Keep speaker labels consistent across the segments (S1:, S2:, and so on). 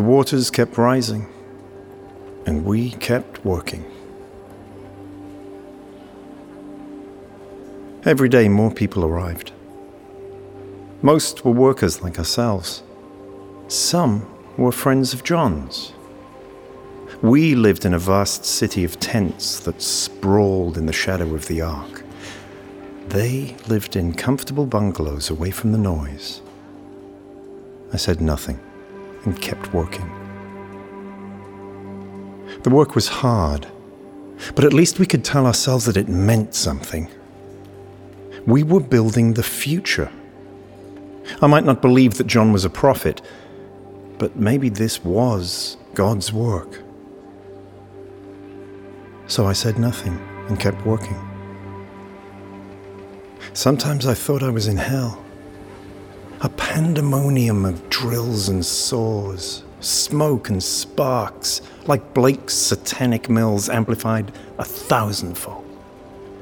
S1: The waters kept rising, and we kept working. Every day, more people arrived. Most were workers like ourselves. Some were friends of John's. We lived in a vast city of tents that sprawled in the shadow of the ark. They lived in comfortable bungalows away from the noise. I said nothing and kept working. The work was hard, but at least we could tell ourselves that it meant something. We were building the future. I might not believe that John was a prophet, but maybe this was God's work. So I said nothing and kept working. Sometimes I thought I was in hell. A pandemonium of drills and saws, smoke and sparks, like Blake's satanic mills amplified a thousandfold.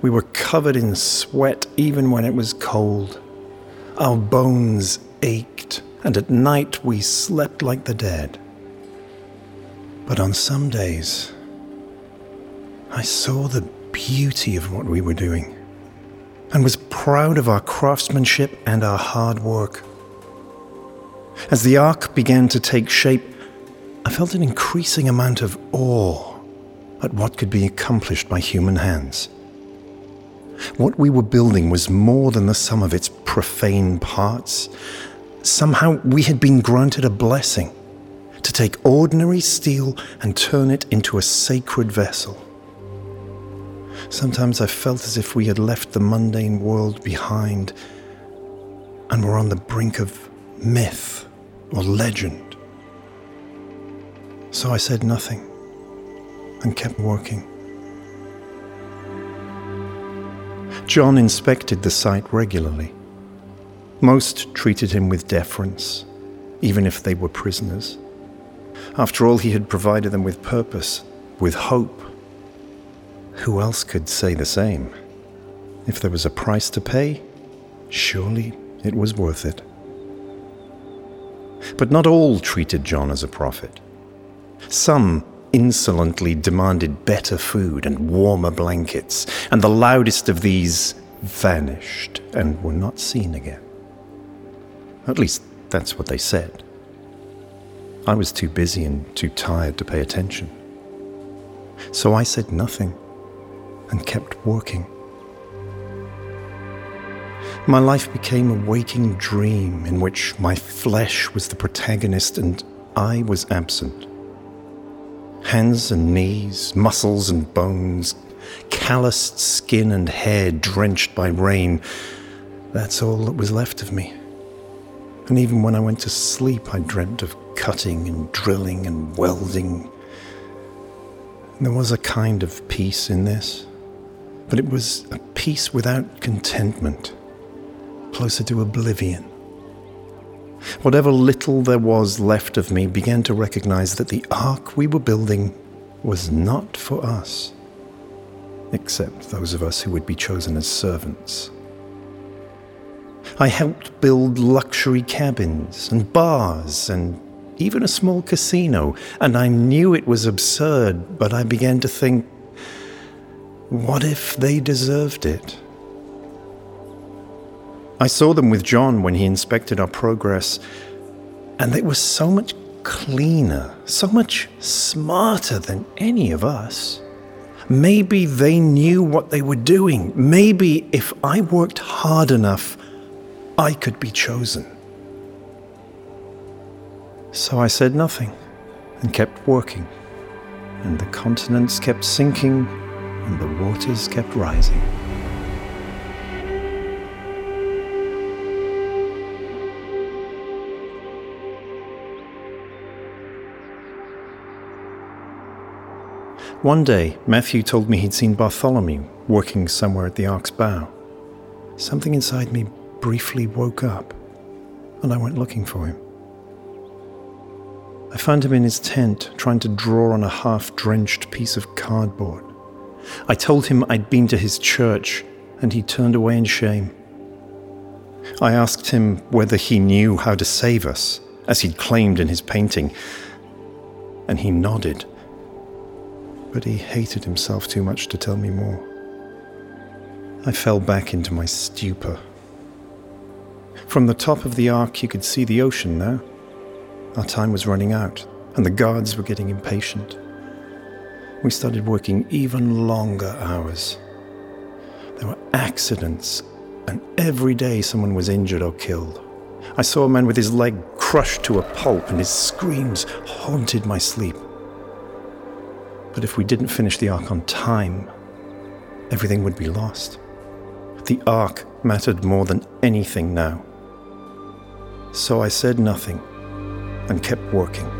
S1: We were covered in sweat even when it was cold. Our bones ached, and at night we slept like the dead. But on some days, I saw the beauty of what we were doing and was proud of our craftsmanship and our hard work. As the ark began to take shape, I felt an increasing amount of awe at what could be accomplished by human hands. What we were building was more than the sum of its profane parts. Somehow we had been granted a blessing to take ordinary steel and turn it into a sacred vessel. Sometimes I felt as if we had left the mundane world behind and were on the brink of myth or legend. So I said nothing and kept working. John inspected the site regularly. Most treated him with deference, even if they were prisoners. After all, he had provided them with purpose, with hope, who else could say the same? If there was a price to pay, surely it was worth it. But not all treated John as a prophet. Some insolently demanded better food and warmer blankets, and the loudest of these vanished and were not seen again. At least that's what they said. I was too busy and too tired to pay attention. So I said nothing and kept working. My life became a waking dream in which my flesh was the protagonist and I was absent. Hands and knees, muscles and bones, calloused skin and hair drenched by rain, that's all that was left of me. And even when I went to sleep, I dreamt of cutting and drilling and welding. There was a kind of peace in this but it was a peace without contentment, closer to oblivion. Whatever little there was left of me began to recognize that the ark we were building was not for us, except those of us who would be chosen as servants. I helped build luxury cabins and bars and even a small casino, and I knew it was absurd, but I began to think what if they deserved it? I saw them with John when he inspected our progress, and they were so much cleaner, so much smarter than any of us. Maybe they knew what they were doing. Maybe if I worked hard enough, I could be chosen. So I said nothing and kept working, and the continents kept sinking and the waters kept rising. One day, Matthew told me he'd seen Bartholomew working somewhere at the ark's bow. Something inside me briefly woke up, and I went looking for him. I found him in his tent, trying to draw on a half drenched piece of cardboard. I told him I'd been to his church, and he turned away in shame. I asked him whether he knew how to save us, as he'd claimed in his painting, and he nodded. But he hated himself too much to tell me more. I fell back into my stupor. From the top of the ark, you could see the ocean now. Our time was running out, and the guards were getting impatient. We started working even longer hours. There were accidents, and every day someone was injured or killed. I saw a man with his leg crushed to a pulp, and his screams haunted my sleep. But if we didn't finish the ark on time, everything would be lost. The ark mattered more than anything now. So I said nothing and kept working.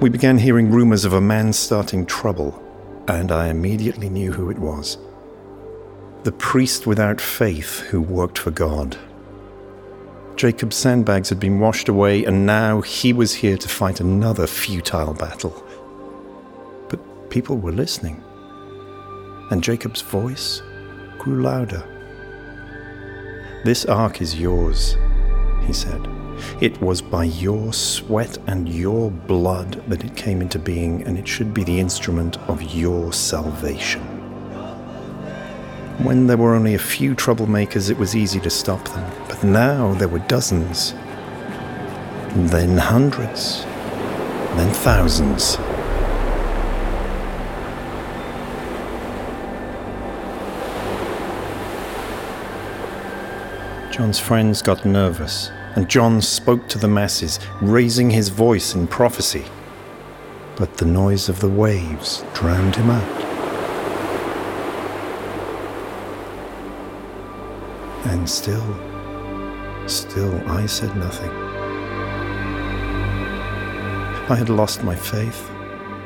S1: We began hearing rumors of a man starting trouble, and I immediately knew who it was the priest without faith who worked for God. Jacob's sandbags had been washed away, and now he was here to fight another futile battle. But people were listening, and Jacob's voice grew louder. This ark is yours, he said. It was by your sweat and your blood that it came into being, and it should be the instrument of your salvation. When there were only a few troublemakers, it was easy to stop them, but now there were dozens, then hundreds, then thousands. John's friends got nervous, and John spoke to the masses, raising his voice in prophecy. But the noise of the waves drowned him out. And still, still, I said nothing. I had lost my faith,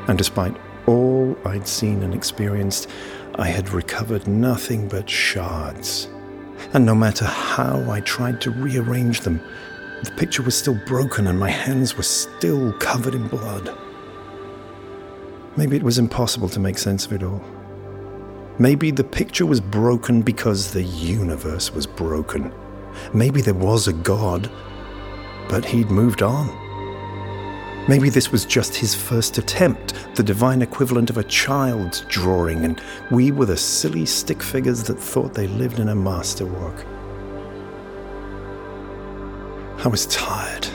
S1: and despite all I'd seen and experienced, I had recovered nothing but shards and no matter how I tried to rearrange them, the picture was still broken and my hands were still covered in blood. Maybe it was impossible to make sense of it all. Maybe the picture was broken because the universe was broken. Maybe there was a God, but he'd moved on. Maybe this was just his first attempt, the divine equivalent of a child's drawing, and we were the silly stick figures that thought they lived in a masterwork. I was tired.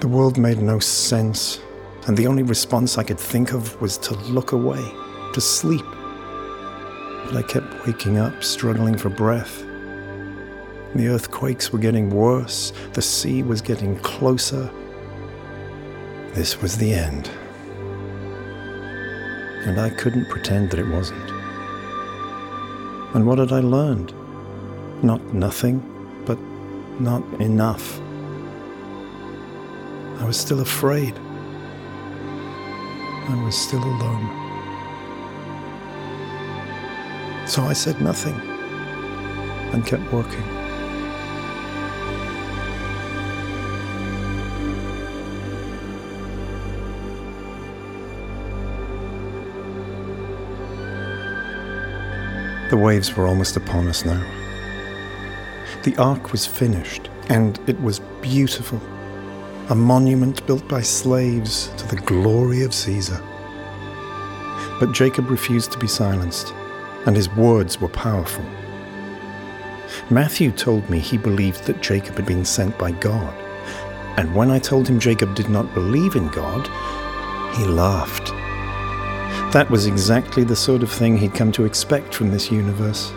S1: The world made no sense, and the only response I could think of was to look away, to sleep. But I kept waking up, struggling for breath. The earthquakes were getting worse, the sea was getting closer, this was the end. And I couldn't pretend that it wasn't. And what had I learned? Not nothing, but not enough. I was still afraid. I was still alone. So I said nothing and kept working. The waves were almost upon us now. The ark was finished, and it was beautiful. A monument built by slaves to the glory of Caesar. But Jacob refused to be silenced, and his words were powerful. Matthew told me he believed that Jacob had been sent by God. And when I told him Jacob did not believe in God, he laughed. That was exactly the sort of thing he'd come to expect from this universe.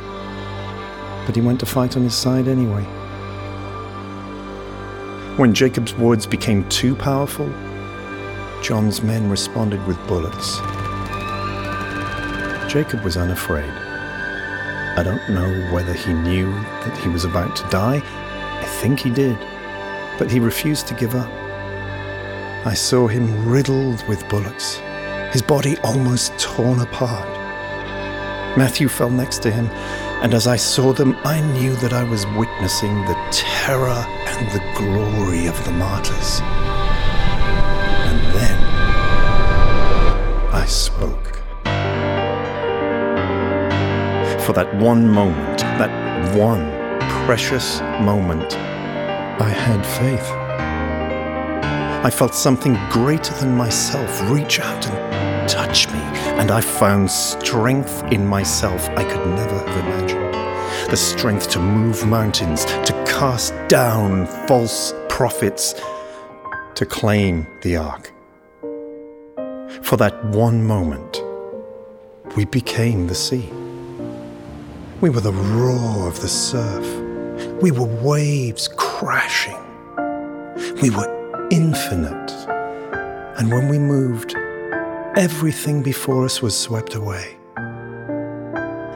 S1: But he went to fight on his side anyway. When Jacob's words became too powerful, John's men responded with bullets. Jacob was unafraid. I don't know whether he knew that he was about to die. I think he did. But he refused to give up. I saw him riddled with bullets his body almost torn apart. Matthew fell next to him, and as I saw them, I knew that I was witnessing the terror and the glory of the martyrs. And then I spoke. For that one moment, that one precious moment, I had faith. I felt something greater than myself reach out and touch me, and I found strength in myself I could never have imagined. The strength to move mountains, to cast down false prophets, to claim the ark. For that one moment, we became the sea. We were the roar of the surf. We were waves crashing. We were infinite. And when we moved, everything before us was swept away.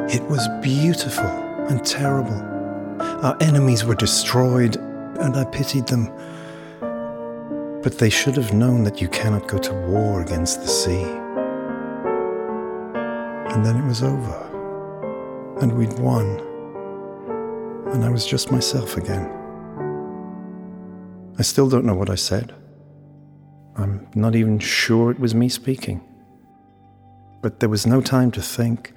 S1: It was beautiful and terrible. Our enemies were destroyed, and I pitied them. But they should have known that you cannot go to war against the sea. And then it was over, and we'd won, and I was just myself again. I still don't know what I said. I'm not even sure it was me speaking. But there was no time to think,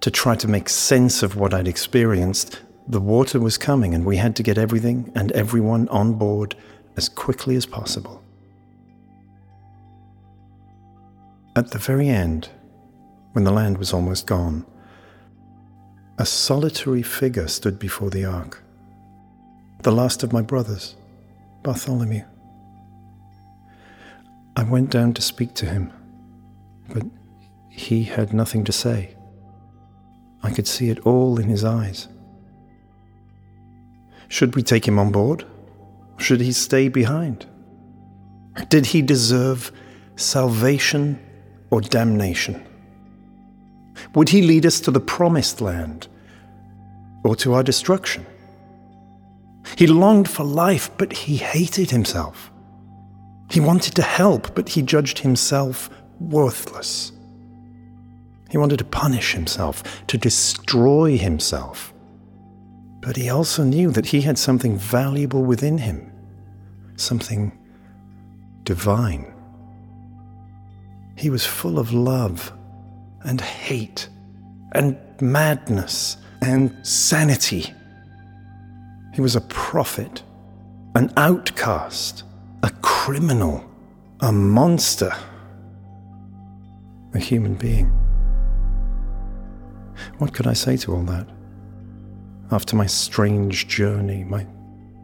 S1: to try to make sense of what I'd experienced. The water was coming, and we had to get everything and everyone on board as quickly as possible. At the very end, when the land was almost gone, a solitary figure stood before the ark, the last of my brothers, Bartholomew. I went down to speak to him, but he had nothing to say. I could see it all in his eyes. Should we take him on board? Should he stay behind? Did he deserve salvation or damnation? Would he lead us to the promised land or to our destruction? He longed for life, but he hated himself. He wanted to help, but he judged himself worthless. He wanted to punish himself, to destroy himself. But he also knew that he had something valuable within him, something divine. He was full of love and hate and madness and sanity. He was a prophet, an outcast, a criminal, a monster, a human being. What could I say to all that? After my strange journey, my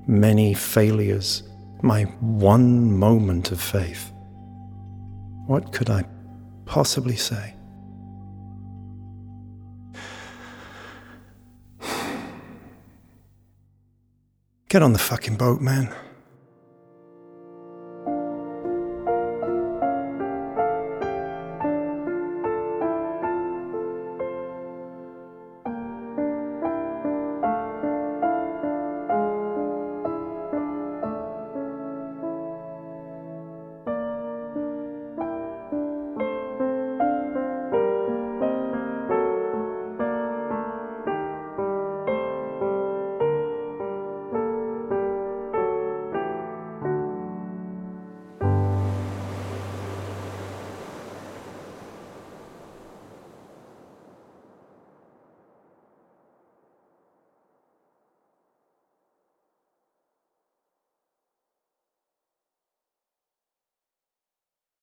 S1: many failures, my one moment of faith, what could I possibly say? Get on the fucking boat, man.